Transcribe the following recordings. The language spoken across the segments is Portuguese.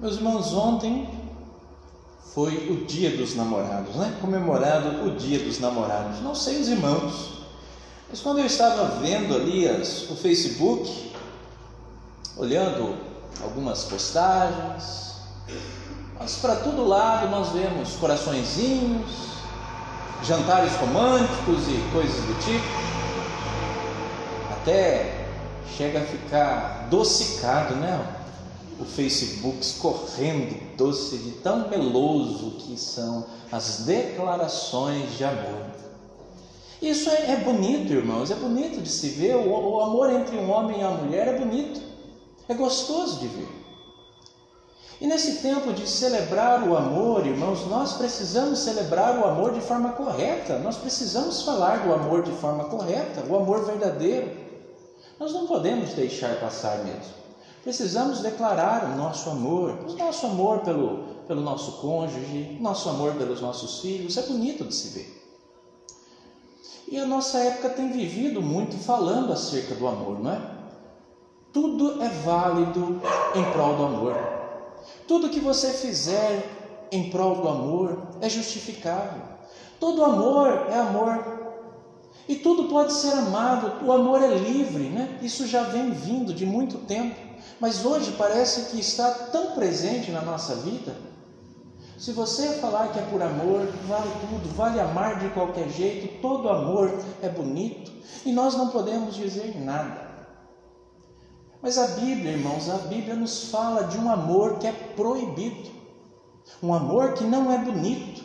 Meus irmãos, ontem foi o dia dos namorados, né? Comemorado o dia dos namorados. Não sei os irmãos, mas quando eu estava vendo ali as, o Facebook, olhando algumas postagens, mas para todo lado nós vemos coraçõezinhos, jantares românticos e coisas do tipo. Até chega a ficar docicado, né? O Facebook escorrendo doce de tão meloso que são as declarações de amor. Isso é, é bonito, irmãos, é bonito de se ver. O, amor entre um homem e uma mulher é bonito, é gostoso de ver. E nesse tempo de celebrar o amor, irmãos, nós precisamos celebrar o amor de forma correta, nós precisamos falar do amor de forma correta, o amor verdadeiro. Nós não podemos deixar passar mesmo. Precisamos declarar o nosso amor, o nosso amor pelo, pelo nosso cônjuge, nosso amor pelos nossos filhos, é bonito de se ver. E a nossa época tem vivido muito falando acerca do amor, não é? Tudo é válido em prol do amor. Tudo que você fizer em prol do amor é justificável. Todo amor é amor. E tudo pode ser amado, o amor é livre, né? Isso já vem vindo de muito tempo, mas hoje parece que está tão presente na nossa vida. Se você falar que é por amor, vale tudo, vale amar de qualquer jeito, todo amor é bonito e nós não podemos dizer nada. Mas a Bíblia, irmãos, a Bíblia nos fala de um amor que é proibido, um amor que não é bonito,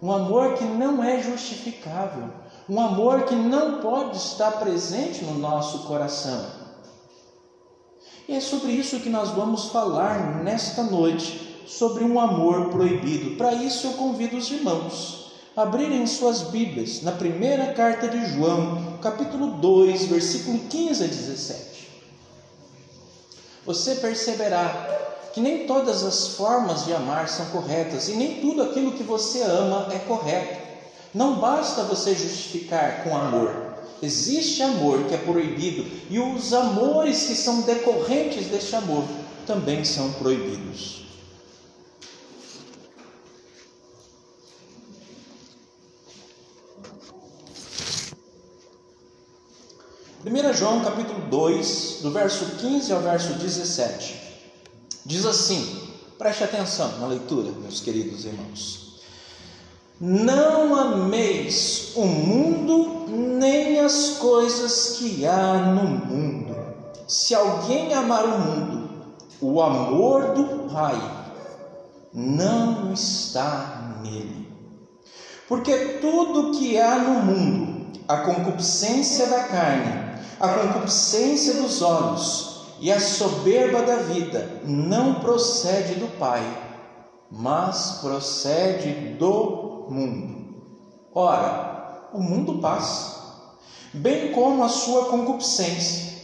um amor que não é justificável, um amor que não pode estar presente no nosso coração. E é sobre isso que nós vamos falar nesta noite, sobre um amor proibido. Para isso eu convido os irmãos a abrirem suas Bíblias na primeira carta de João, capítulo 2, versículo 15 a 17 você perceberá que nem todas as formas de amar são corretas e nem tudo aquilo que você ama é correto. Não basta você justificar com amor. Existe amor que é proibido e os amores que são decorrentes deste amor também são proibidos. 1 João capítulo 2, do verso 15 ao verso 17, diz assim: preste atenção na leitura, meus queridos irmãos. Não ameis o mundo, nem as coisas que há no mundo. Se alguém amar o mundo, o amor do Pai não está nele. Porque tudo que há no mundo, a concupiscência da carne, a concupiscência dos olhos e a soberba da vida não procede do Pai, mas procede do mundo. Ora, o mundo passa, bem como a sua concupiscência.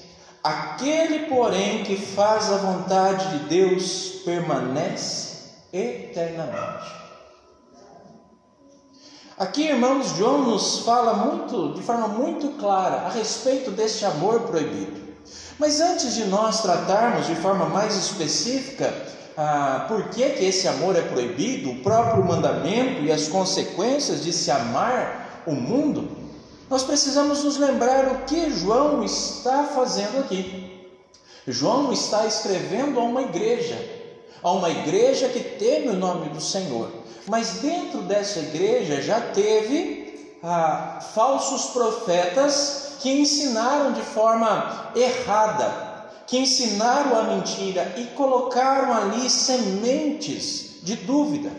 Aquele, porém, que faz a vontade de Deus permanece eternamente. Aqui, irmãos, João nos fala muito, de forma muito clara, a respeito deste amor proibido. Mas antes de nós tratarmos de forma mais específica ah, por que, que esse amor é proibido, o próprio mandamento e as consequências de se amar o mundo, nós precisamos nos lembrar o que João está fazendo aqui. João está escrevendo a uma igreja, a uma igreja que teme o nome do Senhor. Mas dentro dessa igreja já teve ah, falsos profetas que ensinaram de forma errada, que ensinaram a mentira e colocaram ali sementes de dúvida.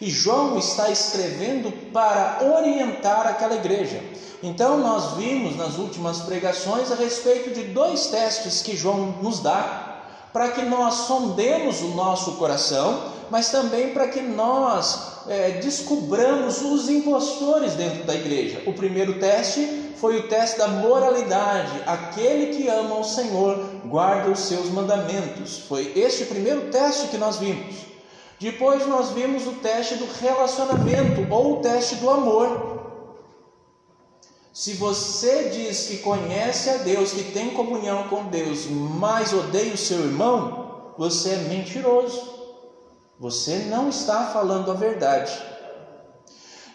E João está escrevendo para orientar aquela igreja. Então, nós vimos nas últimas pregações a respeito de dois testes que João nos dá para que nós sondemos o nosso coração mas também para que nós é, descubramos os impostores dentro da igreja. O primeiro teste foi o teste da moralidade. Aquele que ama o Senhor guarda os seus mandamentos. Foi este o primeiro teste que nós vimos. Depois nós vimos o teste do relacionamento ou o teste do amor. Se você diz que conhece a Deus, que tem comunhão com Deus, mas odeia o seu irmão, você é mentiroso. Você não está falando a verdade.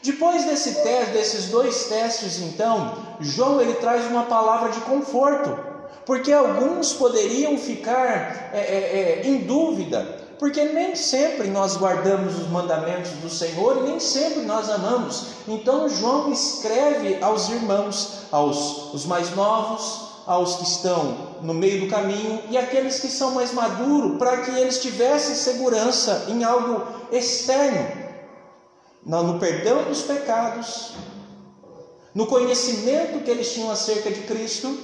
Depois desse teste, desses dois testes, então, João ele traz uma palavra de conforto, porque alguns poderiam ficar é, é, é, em dúvida porque nem sempre nós guardamos os mandamentos do Senhor e nem sempre nós amamos. Então João escreve aos irmãos, aos os mais novos, aos que estão no meio do caminho e aqueles que são mais maduros, para que eles tivessem segurança em algo externo, no perdão dos pecados, no conhecimento que eles tinham acerca de Cristo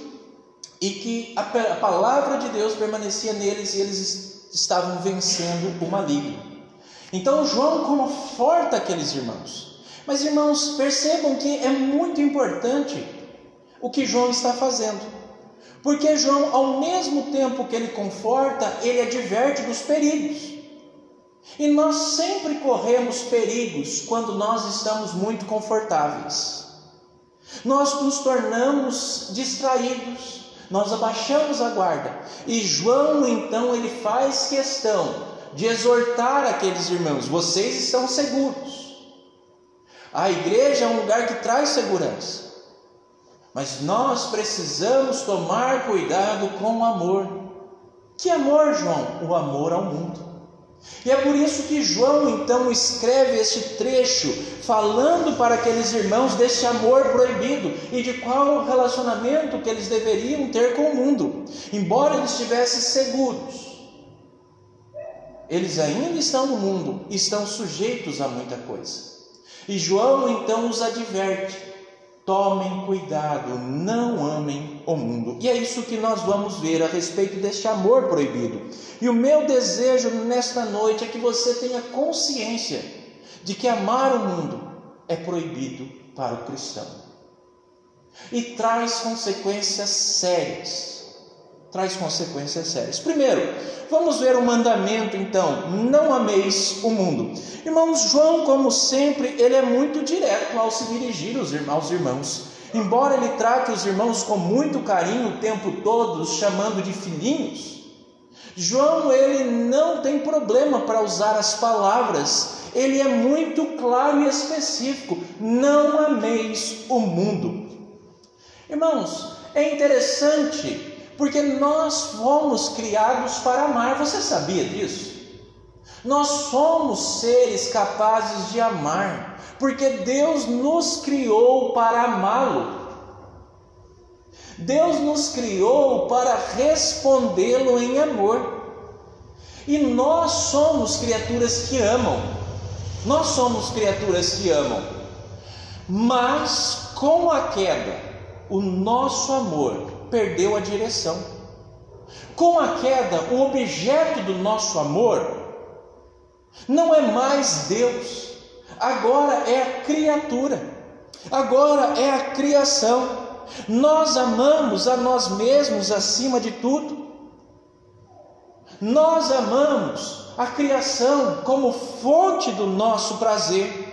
e que a palavra de Deus permanecia neles e eles estavam vencendo o maligno. Então João conforta aqueles irmãos. Mas irmãos, percebam que é muito importante o que João está fazendo. Porque João, ao mesmo tempo que ele conforta, ele adverte dos perigos. E nós sempre corremos perigos quando nós estamos muito confortáveis. Nós nos tornamos distraídos, nós abaixamos a guarda. E João, então, ele faz questão de exortar aqueles irmãos: vocês estão seguros. A igreja é um lugar que traz segurança. Mas nós precisamos tomar cuidado com o amor. Que amor, João? O amor ao mundo. E é por isso que João então escreve este trecho, falando para aqueles irmãos desse amor proibido e de qual relacionamento que eles deveriam ter com o mundo, embora eles estivessem seguros. Eles ainda estão no mundo, estão sujeitos a muita coisa. E João então os adverte: Tomem cuidado, não amem o mundo. E é isso que nós vamos ver a respeito deste amor proibido. E o meu desejo nesta noite é que você tenha consciência de que amar o mundo é proibido para o cristão. E traz consequências sérias traz consequências sérias. Primeiro, vamos ver o mandamento então: não ameis o mundo. Irmãos, João, como sempre, ele é muito direto ao se dirigir aos irmãos. Embora ele trate os irmãos com muito carinho o tempo todo, chamando de filhinhos, João ele não tem problema para usar as palavras. Ele é muito claro e específico: não ameis o mundo. Irmãos, é interessante porque nós fomos criados para amar. Você sabia disso? Nós somos seres capazes de amar, porque Deus nos criou para amá-lo. Deus nos criou para respondê-lo em amor. E nós somos criaturas que amam. Nós somos criaturas que amam. Mas com a queda, o nosso amor perdeu a direção. Com a queda, o objeto do nosso amor não é mais Deus, agora é a criatura, agora é a criação. Nós amamos a nós mesmos acima de tudo. Nós amamos a criação como fonte do nosso prazer.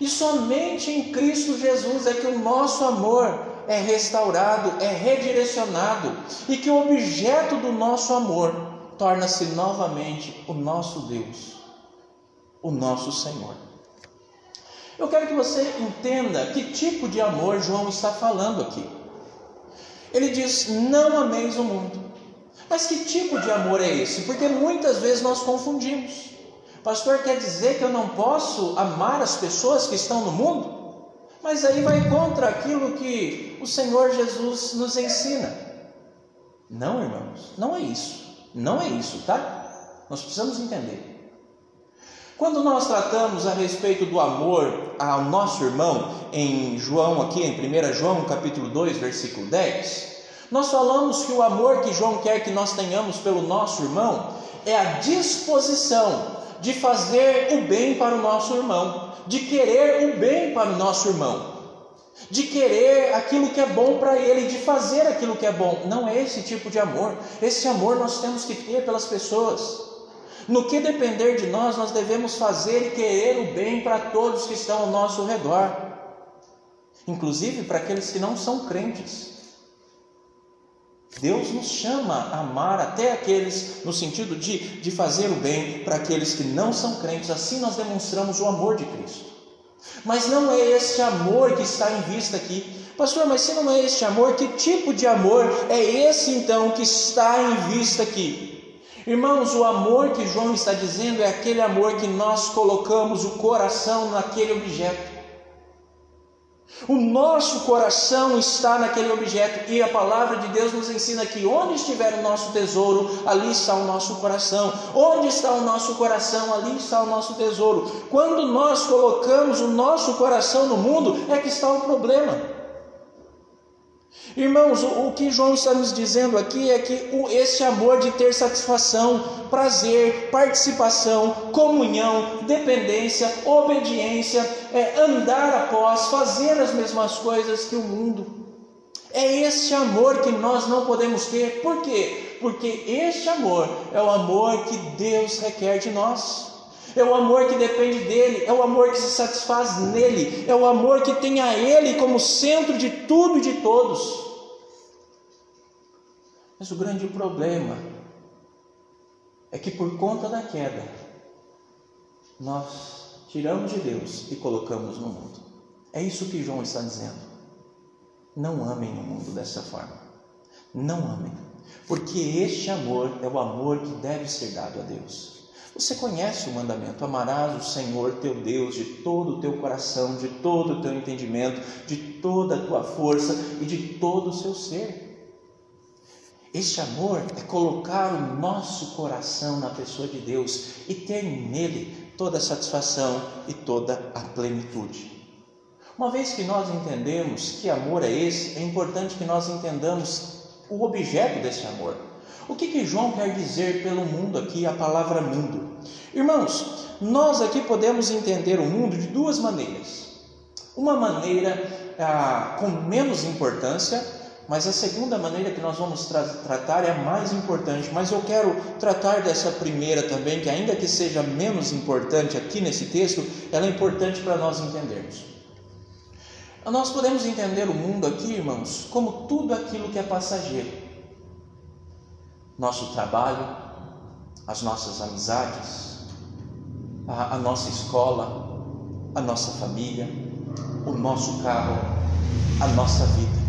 E somente em Cristo Jesus é que o nosso amor é restaurado, é redirecionado e que o objeto do nosso amor torna-se novamente o nosso Deus, o nosso Senhor. Eu quero que você entenda que tipo de amor João está falando aqui. Ele diz: Não ameis o mundo. Mas que tipo de amor é esse? Porque muitas vezes nós confundimos. Pastor, quer dizer que eu não posso amar as pessoas que estão no mundo? Mas aí vai contra aquilo que o Senhor Jesus nos ensina. Não, irmãos, não é isso. Não é isso, tá? Nós precisamos entender. Quando nós tratamos a respeito do amor ao nosso irmão, em João, aqui em 1 João, capítulo 2, versículo 10, nós falamos que o amor que João quer que nós tenhamos pelo nosso irmão é a disposição de fazer o bem para o nosso irmão de querer o bem para o nosso irmão, de querer aquilo que é bom para ele, de fazer aquilo que é bom. Não é esse tipo de amor. Esse amor nós temos que ter pelas pessoas. No que depender de nós, nós devemos fazer e querer o bem para todos que estão ao nosso redor, inclusive para aqueles que não são crentes. Deus nos chama a amar até aqueles, no sentido de, de fazer o bem para aqueles que não são crentes, assim nós demonstramos o amor de Cristo. Mas não é este amor que está em vista aqui. Pastor, mas se não é este amor, que tipo de amor é esse então que está em vista aqui? Irmãos, o amor que João está dizendo é aquele amor que nós colocamos o coração naquele objeto. O nosso coração está naquele objeto e a palavra de Deus nos ensina que onde estiver o nosso tesouro, ali está o nosso coração. Onde está o nosso coração, ali está o nosso tesouro. Quando nós colocamos o nosso coração no mundo, é que está o problema. Irmãos, o, que João está nos dizendo aqui é que esse amor de ter satisfação, prazer, participação, comunhão, dependência, obediência, é, andar após, fazer as mesmas coisas que o mundo. É esse amor que nós não podemos ter. Por quê? Porque este amor é o amor que Deus requer de nós é o amor que depende dele, é o amor que se satisfaz nele, é o amor que tem a ele como centro de tudo e de todos. Mas o grande problema é que por conta da queda, nós tiramos de Deus e colocamos no mundo. É isso que João está dizendo. Não amem o mundo dessa forma. Não amem. Porque este amor é o amor que deve ser dado a Deus. Você conhece o mandamento: amarás o Senhor teu Deus de todo o teu coração, de todo o teu entendimento, de toda a tua força e de todo o seu ser. Este amor é colocar o nosso coração na pessoa de Deus e ter nele toda a satisfação e toda a plenitude. Uma vez que nós entendemos que amor é esse, é importante que nós entendamos o objeto desse amor. O que, que João quer dizer pelo mundo aqui, a palavra mundo? Irmãos, nós aqui podemos entender o mundo de duas maneiras. Uma maneira ah, com menos importância, mas a segunda maneira que nós vamos tra tratar é a mais importante. Mas eu quero tratar dessa primeira também, que ainda que seja menos importante aqui nesse texto, ela é importante para nós entendermos. Nós podemos entender o mundo aqui, irmãos, como tudo aquilo que é passageiro nosso trabalho, as nossas amizades, a, a nossa escola, a nossa família, o nosso carro, a nossa vida.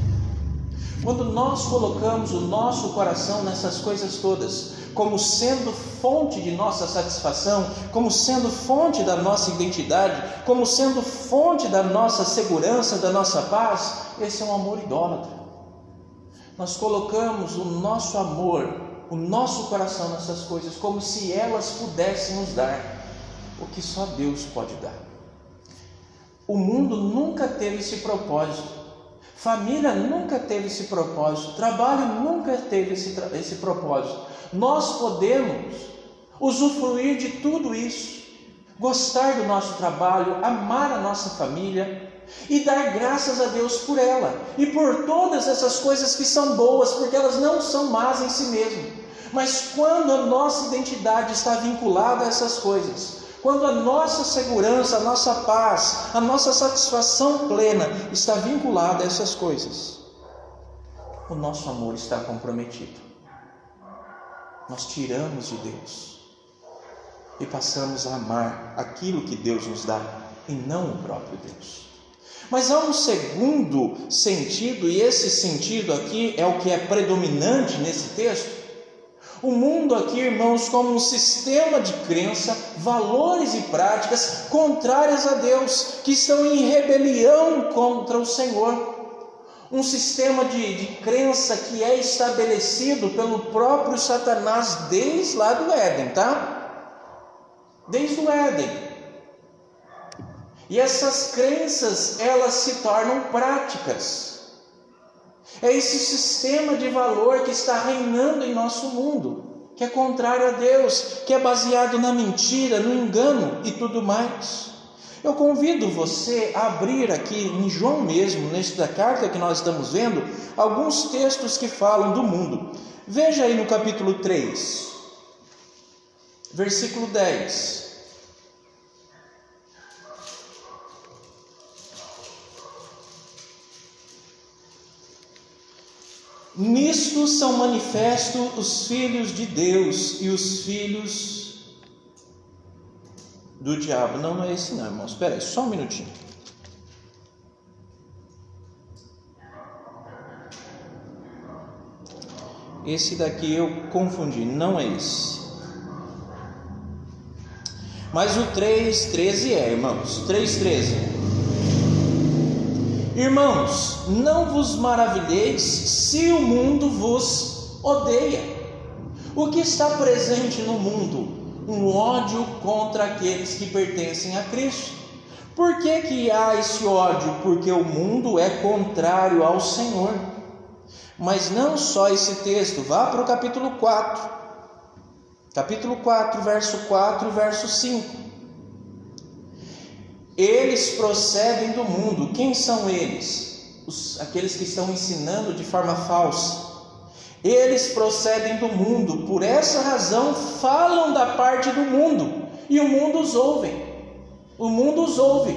Quando nós colocamos o nosso coração nessas coisas todas, como sendo fonte de nossa satisfação, como sendo fonte da nossa identidade, como sendo fonte da nossa segurança, da nossa paz, esse é um amor idólatra. Nós colocamos o nosso amor o nosso coração nessas coisas, como se elas pudessem nos dar o que só Deus pode dar. O mundo nunca teve esse propósito, família nunca teve esse propósito, trabalho nunca teve esse, esse propósito. Nós podemos usufruir de tudo isso, gostar do nosso trabalho, amar a nossa família, e dar graças a Deus por ela e por todas essas coisas que são boas, porque elas não são más em si mesmas. Mas quando a nossa identidade está vinculada a essas coisas, quando a nossa segurança, a nossa paz, a nossa satisfação plena está vinculada a essas coisas, o nosso amor está comprometido. Nós tiramos de Deus e passamos a amar aquilo que Deus nos dá e não o próprio Deus. Mas há um segundo sentido, e esse sentido aqui é o que é predominante nesse texto, o mundo aqui, irmãos, como um sistema de crença, valores e práticas contrárias a Deus, que estão em rebelião contra o Senhor. Um sistema de, de crença que é estabelecido pelo próprio Satanás desde lá do Éden, tá? Desde o Éden. E essas crenças, elas se tornam práticas. É esse sistema de valor que está reinando em nosso mundo, que é contrário a Deus, que é baseado na mentira, no engano e tudo mais. Eu convido você a abrir aqui em João mesmo, nesta carta que nós estamos vendo, alguns textos que falam do mundo. Veja aí no capítulo 3, versículo 10. Nisto são manifestos os filhos de Deus e os filhos do diabo. Não, não é esse não, irmãos. Espera aí, só um minutinho. Esse daqui eu confundi, não é esse. Mas o 3,13 é, irmãos. 3,13. Irmãos, não vos maravilheis se o mundo vos odeia. O que está presente no mundo? Um ódio contra aqueles que pertencem a Cristo. Por que, que há esse ódio? Porque o mundo é contrário ao Senhor. Mas não só esse texto, vá para o capítulo 4. Capítulo 4, verso 4 e verso 5. Eles procedem do mundo. Quem são eles? Os, aqueles que estão ensinando de forma falsa. Eles procedem do mundo, por essa razão falam da parte do mundo, e o mundo os ouve. O mundo os ouve.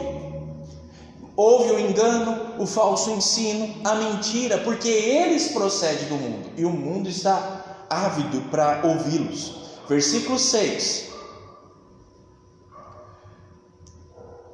Houve o engano, o falso ensino, a mentira, porque eles procedem do mundo e o mundo está ávido para ouvi-los. Versículo 6: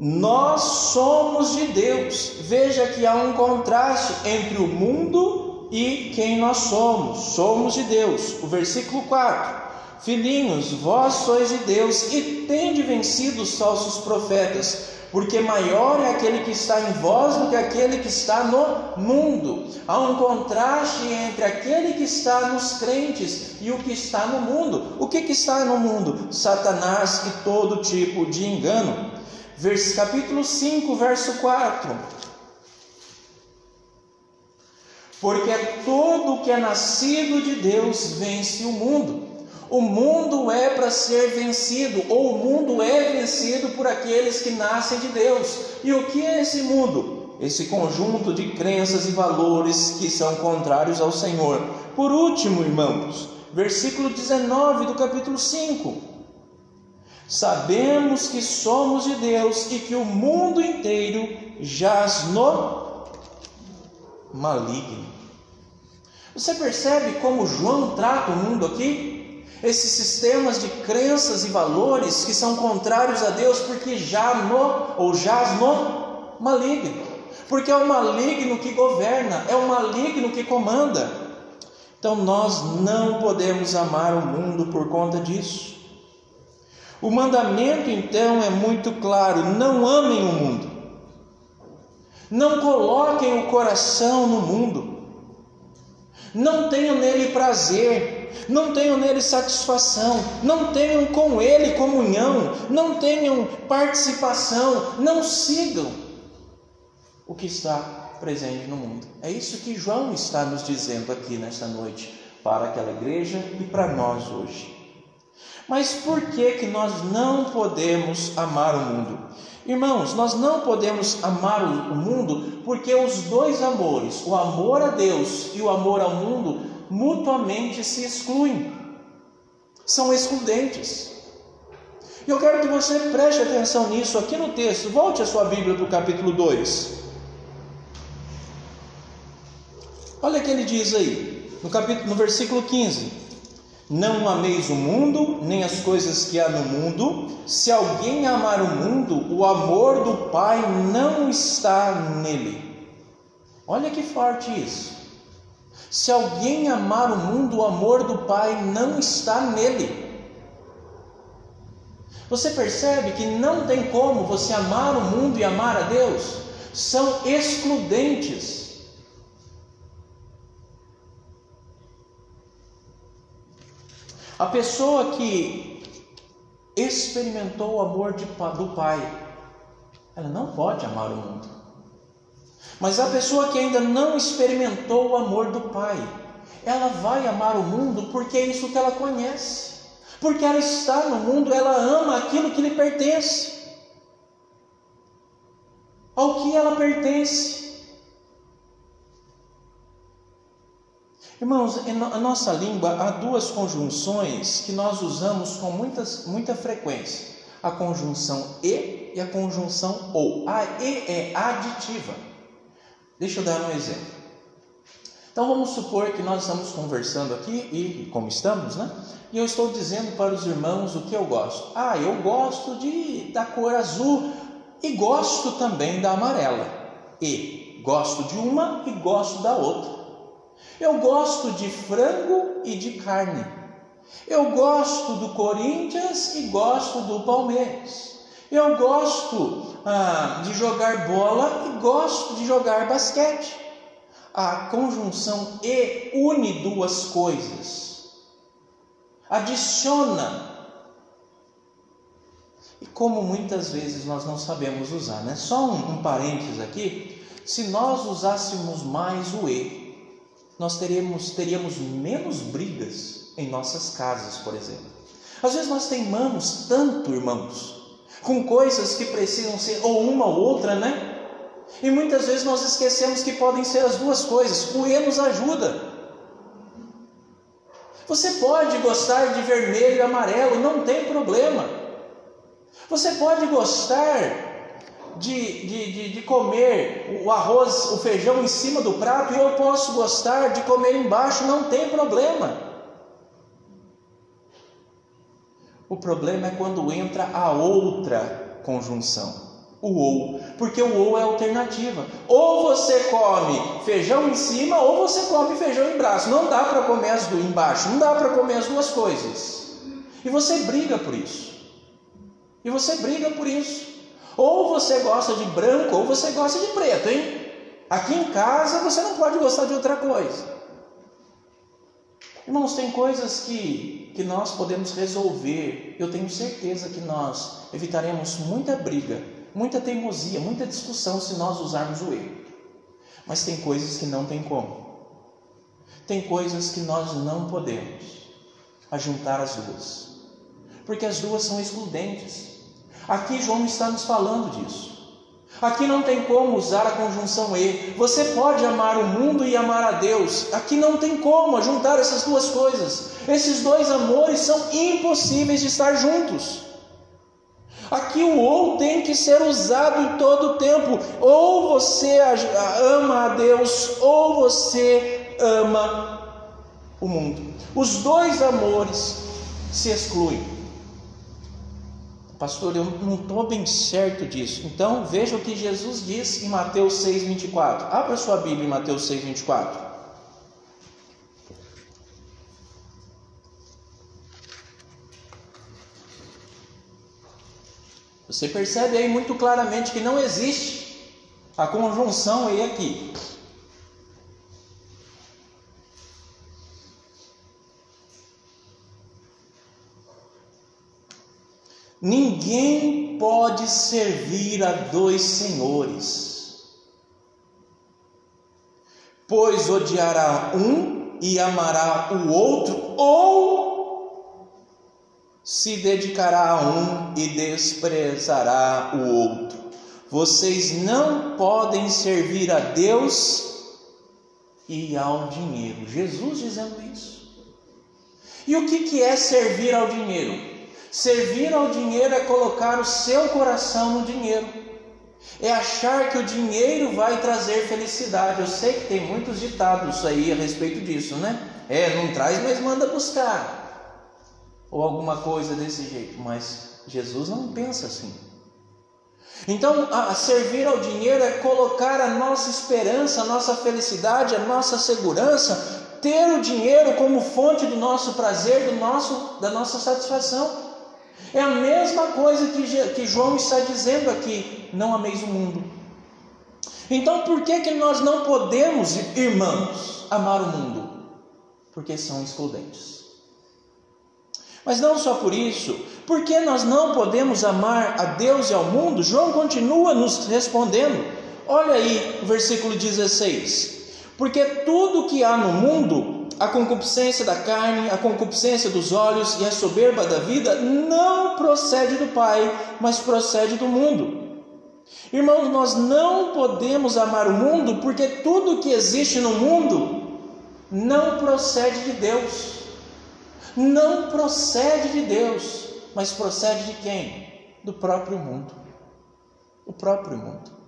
Nós somos de Deus. Veja que há um contraste entre o mundo e quem nós somos. Somos de Deus. O versículo 4: Filhinhos, vós sois de Deus e tende vencido os falsos profetas porque maior é aquele que está em vós do que aquele que está no mundo. Há um contraste entre aquele que está nos crentes e o que está no mundo. O que, que está no mundo? Satanás e todo tipo de engano. Vers, capítulo 5, verso 4. Porque todo que é nascido de Deus vence o mundo. O mundo é para ser vencido, ou o mundo é vencido por aqueles que nascem de Deus. E o que é esse mundo? Esse conjunto de crenças e valores que são contrários ao Senhor. Por último, irmãos, versículo 19 do capítulo 5. Sabemos que somos de Deus e que o mundo inteiro jaz no maligno. Você percebe como João trata o mundo aqui? esses sistemas de crenças e valores que são contrários a Deus, porque já no ou jaz no maligno, porque é o maligno que governa, é o maligno que comanda. Então nós não podemos amar o mundo por conta disso. O mandamento então é muito claro: não amem o mundo, não coloquem o coração no mundo, não tenham nele prazer, não tenham nele satisfação, não tenham com ele comunhão, não tenham participação, não sigam o que está presente no mundo. É isso que João está nos dizendo aqui nesta noite, para aquela igreja e para nós hoje. Mas por que que nós não podemos amar o mundo? Irmãos, nós não podemos amar o mundo porque os dois amores, o amor a Deus e o amor ao mundo, mutuamente se excluem, são excludentes. Eu quero que você preste atenção nisso aqui no texto. Volte a sua Bíblia para o capítulo 2. Olha o que ele diz aí, no, capítulo, no versículo 15: Não ameis o mundo, nem as coisas que há no mundo. Se alguém amar o mundo, o amor do Pai não está nele. Olha que forte isso. Se alguém amar o mundo, o amor do Pai não está nele. Você percebe que não tem como você amar o mundo e amar a Deus? São excludentes. A pessoa que experimentou o amor de, do Pai, ela não pode amar o mundo. Mas a pessoa que ainda não experimentou o amor do Pai, ela vai amar o mundo porque é isso que ela conhece. Porque ela está no mundo, ela ama aquilo que lhe pertence. Ao que ela pertence. Irmãos, na nossa língua há duas conjunções que nós usamos com muitas, muita frequência: a conjunção e e a conjunção ou. A e é aditiva. Deixa eu dar um exemplo. Então vamos supor que nós estamos conversando aqui e como estamos, né? E eu estou dizendo para os irmãos o que eu gosto. Ah, eu gosto de da cor azul e gosto também da amarela. E gosto de uma e gosto da outra. Eu gosto de frango e de carne. Eu gosto do Corinthians e gosto do Palmeiras. Eu gosto ah, de jogar bola e gosto de jogar basquete. A conjunção e une duas coisas, adiciona. E como muitas vezes nós não sabemos usar, né? Só um, um parênteses aqui: se nós usássemos mais o e, nós teríamos, teríamos menos brigas em nossas casas, por exemplo. Às vezes nós teimamos tanto, irmãos, com coisas que precisam ser ou uma ou outra, né? E muitas vezes nós esquecemos que podem ser as duas coisas. O E nos ajuda. Você pode gostar de vermelho e amarelo, não tem problema. Você pode gostar de, de, de, de, comer o arroz, o feijão em cima do prato e eu posso gostar de comer embaixo, não tem problema. O problema é quando entra a outra conjunção, o ou, porque o ou é alternativa. Ou você come feijão em cima, ou você come feijão embaixo. Não dá para comer as duas embaixo, não dá para comer as duas coisas. E você briga por isso. E você briga por isso. Ou você gosta de branco, ou você gosta de preto, hein? Aqui em casa você não pode gostar de outra coisa. Irmãos, tem coisas que, que nós podemos resolver. Eu tenho certeza que nós evitaremos muita briga, muita teimosia, muita discussão se nós usarmos o erro. Mas tem coisas que não tem como. Tem coisas que nós não podemos ajuntar as duas. Porque as duas são excludentes. Aqui João está nos falando disso. Aqui não tem como usar a conjunção e. Você pode amar o mundo e amar a Deus. Aqui não tem como juntar essas duas coisas. Esses dois amores são impossíveis de estar juntos. Aqui o ou tem que ser usado em todo o tempo. Ou você ama a Deus, ou você ama o mundo. Os dois amores se excluem. Pastor, eu não estou bem certo disso. Então veja o que Jesus diz em Mateus 6,24. Abra sua Bíblia em Mateus 6,24. Você percebe aí muito claramente que não existe a conjunção aí aqui. Ninguém pode servir a dois senhores, pois odiará um e amará o outro, ou se dedicará a um e desprezará o outro. Vocês não podem servir a Deus e ao dinheiro. Jesus dizendo isso. E o que é servir ao dinheiro? Servir ao dinheiro é colocar o seu coração no dinheiro. É achar que o dinheiro vai trazer felicidade. Eu sei que tem muitos ditados aí a respeito disso, né? É, não traz, mas manda buscar. Ou alguma coisa desse jeito. Mas Jesus não pensa assim. Então, servir ao dinheiro é colocar a nossa esperança, a nossa felicidade, a nossa segurança, ter o dinheiro como fonte do nosso prazer, do nosso, da nossa satisfação. É a mesma coisa que, que João está dizendo aqui: não ameis o mundo. Então, por que, que nós não podemos, irmãos, amar o mundo? Porque são excludentes. Mas não só por isso, porque nós não podemos amar a Deus e ao mundo? João continua nos respondendo. Olha aí o versículo 16: Porque tudo que há no mundo, a concupiscência da carne, a concupiscência dos olhos e a soberba da vida não procede do Pai, mas procede do mundo. Irmãos, nós não podemos amar o mundo porque tudo que existe no mundo não procede de Deus. Não procede de Deus, mas procede de quem? Do próprio mundo. O próprio mundo.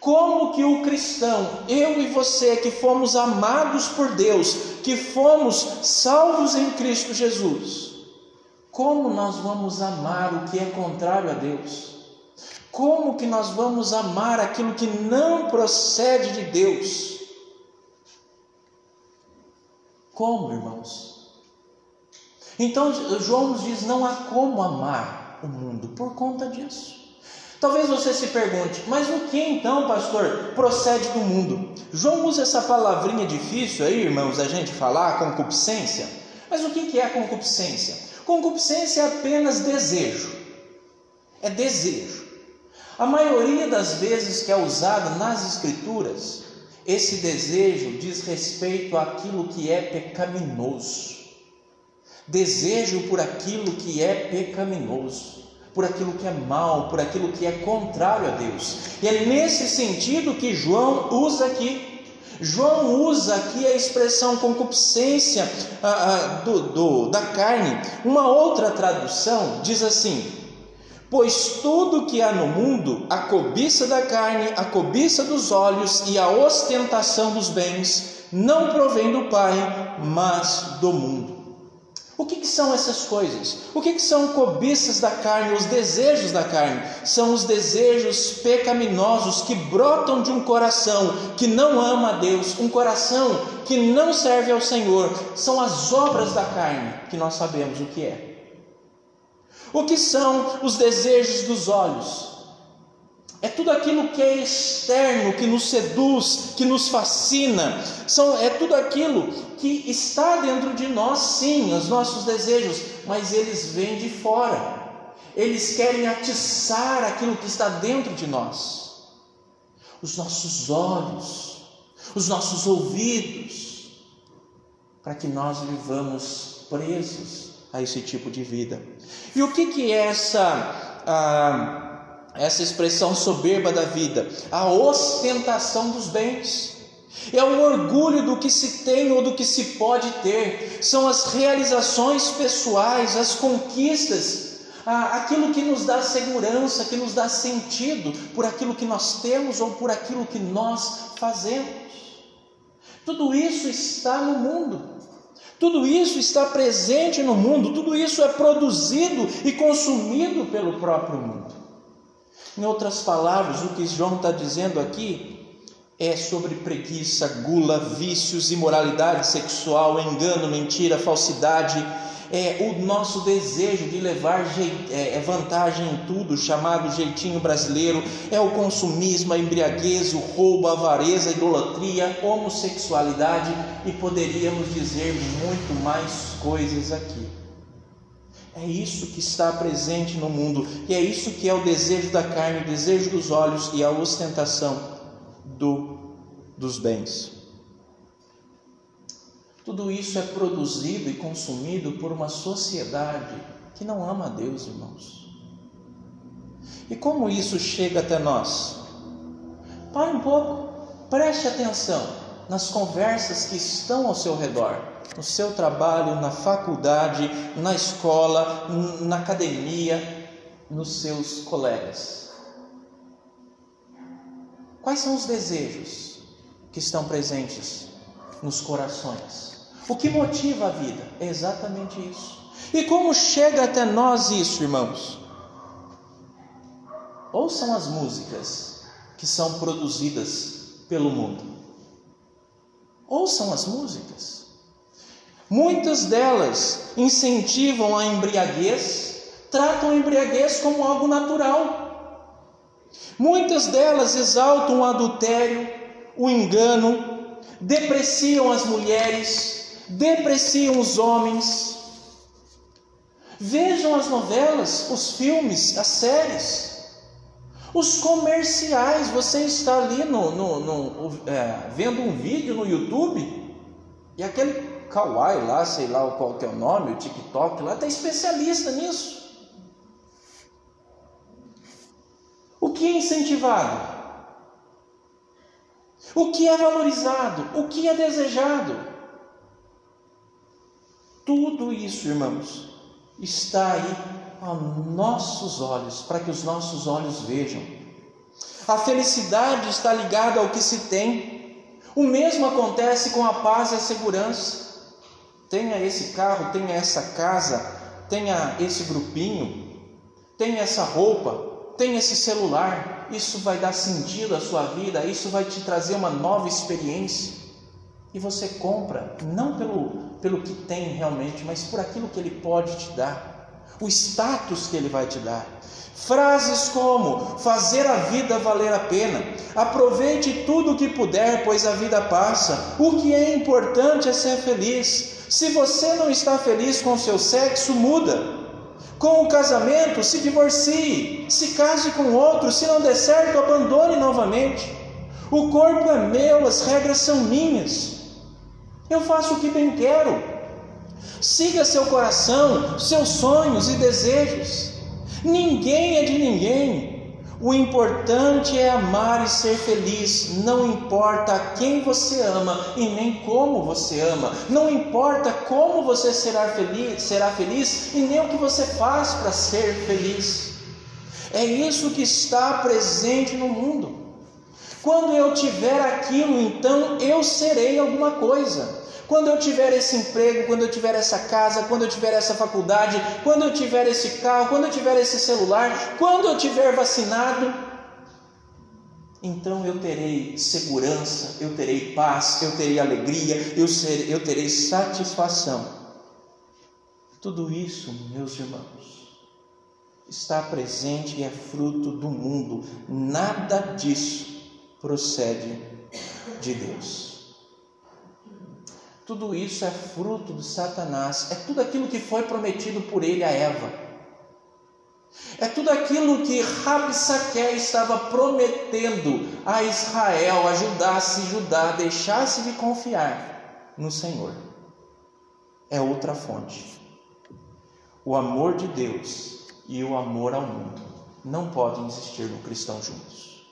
Como que o cristão, eu e você que fomos amados por Deus, que fomos salvos em Cristo Jesus, como nós vamos amar o que é contrário a Deus? Como que nós vamos amar aquilo que não procede de Deus? Como, irmãos? Então João nos diz: não há como amar o mundo por conta disso. Talvez você se pergunte, mas o que então, pastor, procede do mundo? João usa essa palavrinha difícil aí, irmãos, a gente falar, concupiscência. Mas o que é concupiscência? Concupiscência é apenas desejo. É desejo. A maioria das vezes que é usado nas Escrituras, esse desejo diz respeito àquilo que é pecaminoso. Desejo por aquilo que é pecaminoso por aquilo que é mal, por aquilo que é contrário a Deus. E é nesse sentido que João usa aqui. João usa aqui a expressão concupiscência ah, ah, do, do, da carne. Uma outra tradução diz assim: Pois tudo que há no mundo, a cobiça da carne, a cobiça dos olhos e a ostentação dos bens, não provém do Pai, mas do mundo. O que, que, são essas coisas? O que, que são cobiças da carne, os desejos da carne? São os desejos pecaminosos que brotam de um coração que não ama a Deus, um coração que não serve ao Senhor. São as obras da carne que nós sabemos o que é. O que são os desejos dos olhos? É tudo aquilo que é externo, que nos seduz, que nos fascina. São, é tudo aquilo que está dentro de nós, sim, os nossos desejos, mas eles vêm de fora. Eles querem atiçar aquilo que está dentro de nós. Os nossos olhos, os nossos ouvidos, para que nós vivamos presos a esse tipo de vida. E o que, que é essa. Ah, essa expressão soberba da vida, a ostentação dos bens. É o orgulho do que se tem ou do que se pode ter, são as realizações pessoais, as conquistas, aquilo que nos dá segurança, que nos dá sentido por aquilo que nós temos ou por aquilo que nós fazemos. Tudo isso está no mundo. Tudo isso está presente no mundo, tudo isso é produzido e consumido pelo próprio mundo. Em outras palavras, o que João está dizendo aqui é sobre preguiça, gula, vícios, imoralidade sexual, engano, mentira, falsidade, é o nosso desejo de levar é, é, vantagem em tudo, chamado jeitinho brasileiro, é o consumismo, a embriaguez, o roubo, a avareza, a idolatria, homossexualidade. E poderíamos dizer muito mais coisas aqui. É isso que está presente no mundo, e é isso que é o desejo da carne, o desejo dos olhos e a ostentação do, dos bens. Tudo isso é produzido e consumido por uma sociedade que não ama a Deus, irmãos. E como isso chega até nós? Pare um pouco, preste atenção nas conversas que estão ao seu redor no seu trabalho, na faculdade, na escola, na academia, nos seus colegas. Quais são os desejos que estão presentes nos corações? O que motiva a vida? É exatamente isso. E como chega até nós isso, irmãos? Ouçam as músicas que são produzidas pelo mundo. Ouçam as músicas. Muitas delas incentivam a embriaguez, tratam a embriaguez como algo natural. Muitas delas exaltam o adultério, o engano, depreciam as mulheres, depreciam os homens. Vejam as novelas, os filmes, as séries. Os comerciais, você está ali no, no, no é, vendo um vídeo no YouTube e aquele Kawaii lá, sei lá qual que é o nome, o TikTok lá, está especialista nisso. O que é incentivado? O que é valorizado? O que é desejado? Tudo isso, irmãos, está aí aos nossos olhos, para que os nossos olhos vejam. A felicidade está ligada ao que se tem. O mesmo acontece com a paz e a segurança. Tenha esse carro, tenha essa casa, tenha esse grupinho, tenha essa roupa, tenha esse celular. Isso vai dar sentido à sua vida, isso vai te trazer uma nova experiência. E você compra, não pelo, pelo que tem realmente, mas por aquilo que ele pode te dar, o status que ele vai te dar. Frases como fazer a vida valer a pena, aproveite tudo o que puder, pois a vida passa. O que é importante é ser feliz. Se você não está feliz com seu sexo, muda. Com o casamento, se divorcie. Se case com outro. Se não der certo, abandone novamente. O corpo é meu, as regras são minhas. Eu faço o que bem quero. Siga seu coração, seus sonhos e desejos. Ninguém é de ninguém. O importante é amar e ser feliz. Não importa quem você ama e nem como você ama. Não importa como você será feliz, será feliz e nem o que você faz para ser feliz. É isso que está presente no mundo. Quando eu tiver aquilo, então eu serei alguma coisa. Quando eu tiver esse emprego, quando eu tiver essa casa, quando eu tiver essa faculdade, quando eu tiver esse carro, quando eu tiver esse celular, quando eu tiver vacinado, então eu terei segurança, eu terei paz, eu terei alegria, eu, ser, eu terei satisfação. Tudo isso, meus irmãos, está presente e é fruto do mundo, nada disso procede de Deus. Tudo isso é fruto de Satanás, é tudo aquilo que foi prometido por ele a Eva. É tudo aquilo que Rabsaque estava prometendo a Israel, ajudasse Judá, deixasse de confiar no Senhor. É outra fonte. O amor de Deus e o amor ao mundo não podem existir no cristão juntos.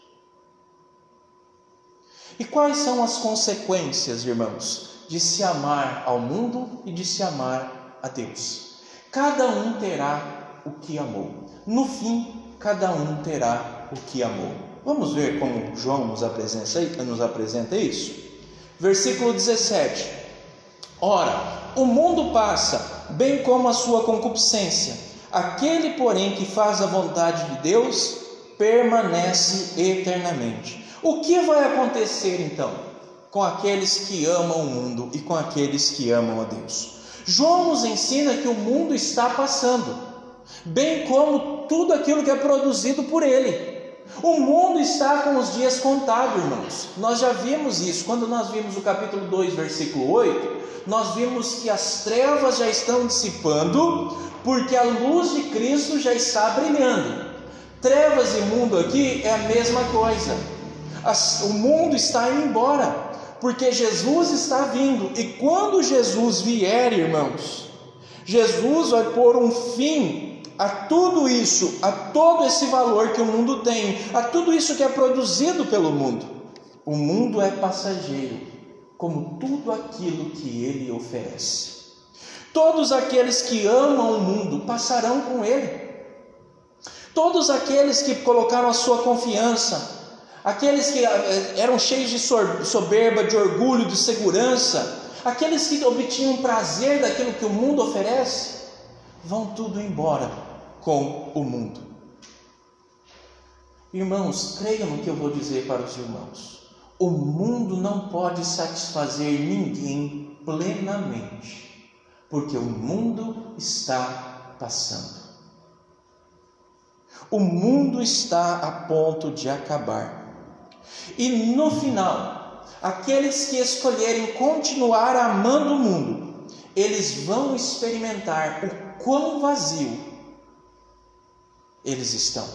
E quais são as consequências, irmãos, de se amar ao mundo e de se amar a Deus. Cada um terá o que amou. No fim, cada um terá o que amou. Vamos ver como João nos apresenta, nos apresenta isso? Versículo 17: Ora, o mundo passa, bem como a sua concupiscência. Aquele, porém, que faz a vontade de Deus, permanece eternamente. O que vai acontecer então? Com aqueles que amam o mundo e com aqueles que amam a Deus. João nos ensina que o mundo está passando, bem como tudo aquilo que é produzido por ele. O mundo está com os dias contados, irmãos. Nós já vimos isso. Quando nós vimos o capítulo 2, versículo 8, nós vimos que as trevas já estão dissipando, porque a luz de Cristo já está brilhando. Trevas e mundo aqui é a mesma coisa. o mundo está indo embora porque Jesus está vindo, e quando Jesus vier, irmãos, Jesus vai pôr um fim a tudo isso, a todo esse valor que o mundo tem, a tudo isso que é produzido pelo mundo. O mundo é passageiro, como tudo aquilo que ele oferece. Todos aqueles que amam o mundo passarão com ele. Todos aqueles que colocaram a sua confiança, aqueles que eh, eram cheios de soberba, de orgulho, de segurança, aqueles que obtinham prazer daquilo que o mundo oferece, vão tudo embora com o mundo. Irmãos, creiam no que eu vou dizer para os irmãos. O mundo não pode satisfazer ninguém plenamente, porque o mundo está passando. O mundo está a ponto de acabar. E no final, aqueles que escolherem continuar amando o mundo, eles vão experimentar o quão vazio eles estão.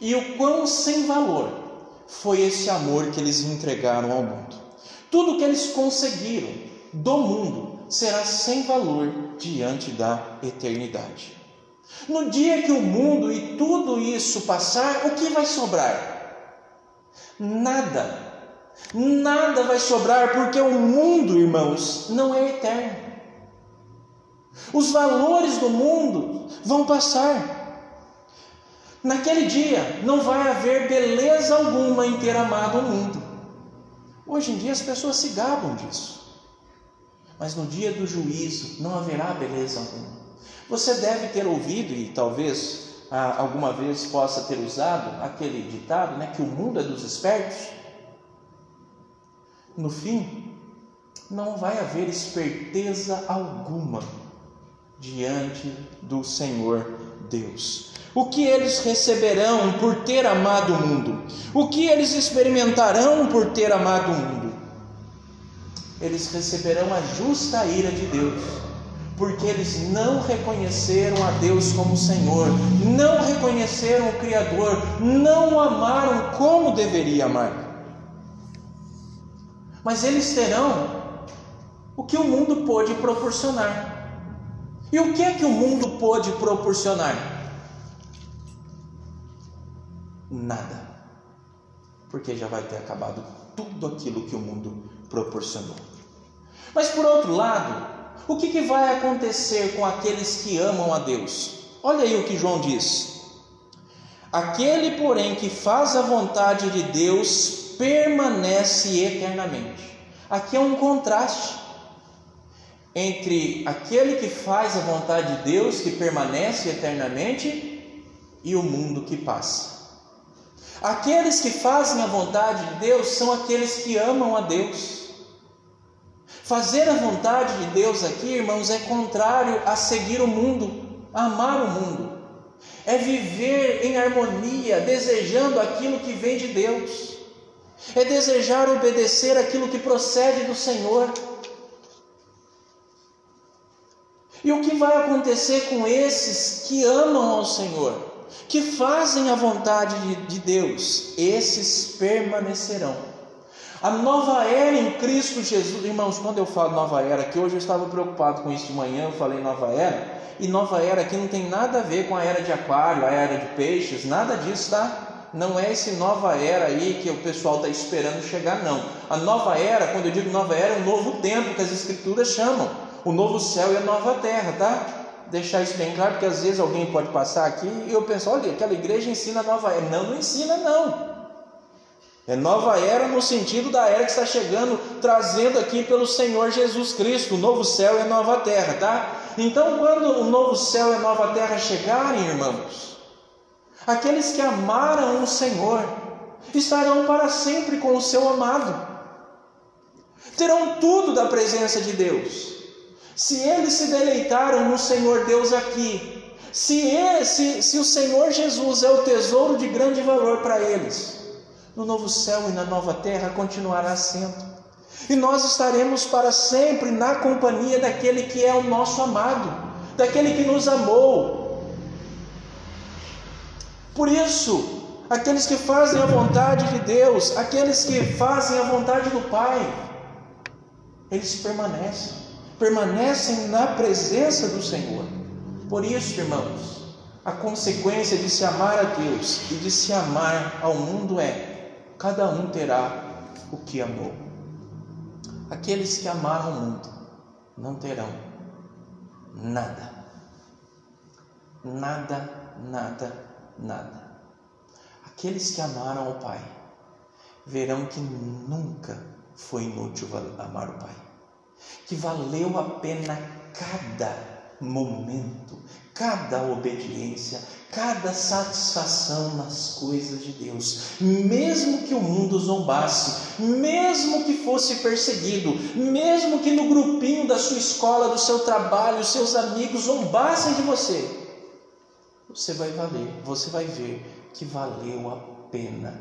E o quão sem valor foi esse amor que eles entregaram ao mundo. Tudo que eles conseguiram do mundo será sem valor diante da eternidade. No dia que o mundo e tudo isso passar, o que vai sobrar? Nada. Nada vai sobrar, porque o mundo, irmãos, não é eterno. Os valores do mundo vão passar. Naquele dia não vai haver beleza alguma em ter amado o mundo. Hoje em dia as pessoas se gabam disso. Mas no dia do juízo não haverá beleza alguma. Você deve ter ouvido, e talvez ah, alguma vez possa ter usado aquele ditado, né, que o mundo é dos espertos. No fim, não vai haver esperteza alguma diante do Senhor Deus. O que eles receberão por ter amado o mundo? O que eles experimentarão por ter amado o mundo? Eles receberão a justa ira de Deus, porque eles não reconheceram a Deus como Senhor, não reconheceram o Criador, não o amaram como deveria amar. Mas eles terão o que o mundo pôde proporcionar. E o que é que o mundo pôde proporcionar? nada, porque já vai ter acabado tudo aquilo que o mundo proporcionou. Mas por outro lado, o que, que vai acontecer com aqueles que amam a Deus? Olha aí o que João diz. Aquele, porém, que faz a vontade de Deus permanece eternamente. Aqui é um contraste entre aquele que faz a vontade de Deus, que permanece eternamente, e o mundo que passa. Aqueles que fazem a vontade de Deus são aqueles que amam a Deus. Fazer a vontade de Deus aqui, irmãos, é contrário a seguir o mundo, amar o mundo. É viver em harmonia, desejando aquilo que vem de Deus. É desejar obedecer aquilo que procede do Senhor. E o que vai acontecer com esses que amam ao Senhor? que fazem a vontade de Deus, esses permanecerão. A nova era em Cristo Jesus, irmãos, quando eu falo nova era aqui, hoje eu estava preocupado com isso de manhã, eu falei nova era, e nova era aqui não tem nada a ver com a era de aquário, a era de peixes, nada disso, tá? Não é esse nova era aí que o pessoal está esperando chegar, não. A nova era, quando eu digo nova era, é o novo tempo que as escrituras chamam, o novo céu e a nova terra, tá? deixar isso bem claro, porque às vezes alguém pode passar aqui e eu penso, olha, aquela igreja ensina nova era. Não, não ensina não. É nova era no sentido da era que está chegando, trazendo aqui pelo Senhor Jesus Cristo, o novo céu e a nova terra, tá? Então, quando o novo céu e a nova terra chegarem, irmãos, aqueles que amaram o Senhor estarão para sempre com o seu amado, terão tudo da presença de Deus. Se eles se deleitaram no Senhor Deus aqui, se, esse, se o Senhor Jesus é o tesouro de grande valor para eles, no novo céu e na nova terra continuará sendo. E nós estaremos para sempre na companhia daquele que é o nosso amado, daquele que nos amou. Por isso, aqueles que fazem a vontade de Deus, aqueles que fazem a vontade do Pai, eles permanecem permanecem na presença do Senhor. Por isso, irmãos, a consequência de se amar a Deus e de se amar ao mundo é: cada um terá o que amou. Aqueles que amaram o mundo não terão nada. Nada, nada, nada. Aqueles que amaram o Pai verão que nunca foi inútil amar o Pai que valeu a pena cada momento, cada obediência, cada satisfação nas coisas de Deus, mesmo que o mundo zombasse, mesmo que fosse perseguido, mesmo que no grupinho da sua escola, do seu trabalho, seus amigos zombassem de você, você vai valer, você vai ver que valeu a pena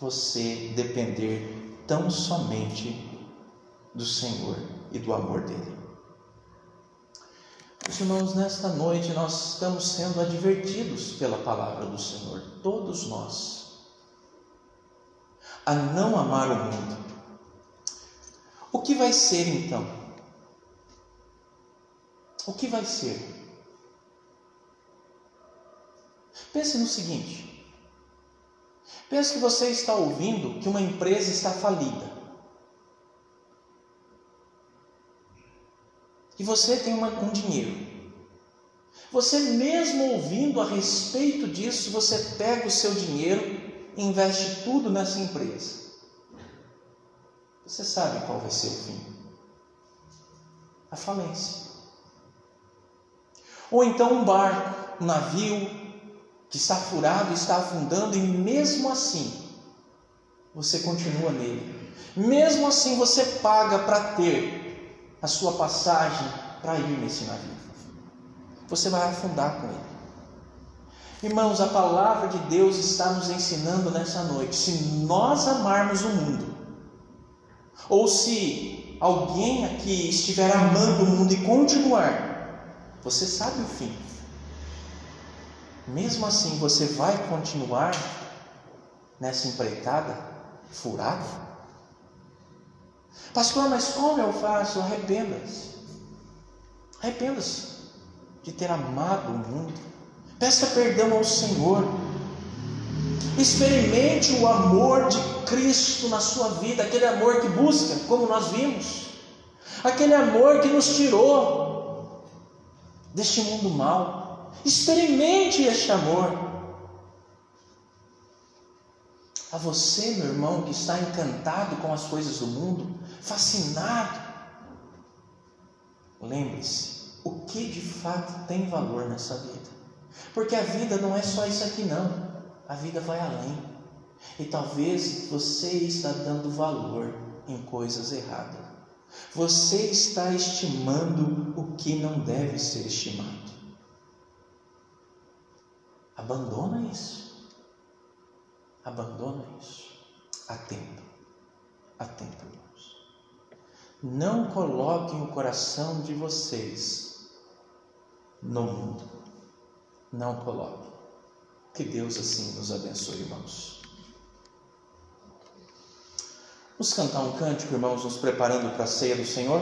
você depender tão somente do Senhor e do amor dele. Irmãos, nesta noite nós estamos sendo advertidos pela palavra do Senhor, todos nós, a não amar o mundo. O que vai ser então? O que vai ser? Pense no seguinte: pense que você está ouvindo que uma empresa está falida. E você tem uma, um dinheiro. Você mesmo ouvindo a respeito disso, você pega o seu dinheiro e investe tudo nessa empresa. Você sabe qual vai ser o fim? A falência. Ou então um barco, um navio que está furado, está afundando e mesmo assim você continua nele. Mesmo assim você paga para ter a sua passagem para ir nesse navio. Você vai afundar com ele. Irmãos, a palavra de Deus está nos ensinando nessa noite. Se nós amarmos o mundo, ou se alguém aqui estiver amando o mundo e continuar, você sabe o fim. Mesmo assim, você vai continuar nessa empreitada furada? Pastor, mas como eu faço? Arrependa-se. Arrependa-se de ter amado o mundo. Peça perdão ao Senhor. Experimente o amor de Cristo na sua vida, aquele amor que busca, como nós vimos, aquele amor que nos tirou deste mundo mal. Experimente este amor. A você, meu irmão, que está encantado com as coisas do mundo, fascinado, lembre-se o que de fato tem valor nessa vida. Porque a vida não é só isso aqui, não. A vida vai além. E talvez você está dando valor em coisas erradas. Você está estimando o que não deve ser estimado. Abandona isso. Abandona isso. Há tempo. Não coloquem o coração de vocês no mundo. Não coloquem. Que Deus assim nos abençoe, irmãos. Vamos cantar um cântico, irmãos, nos preparando para a ceia do Senhor?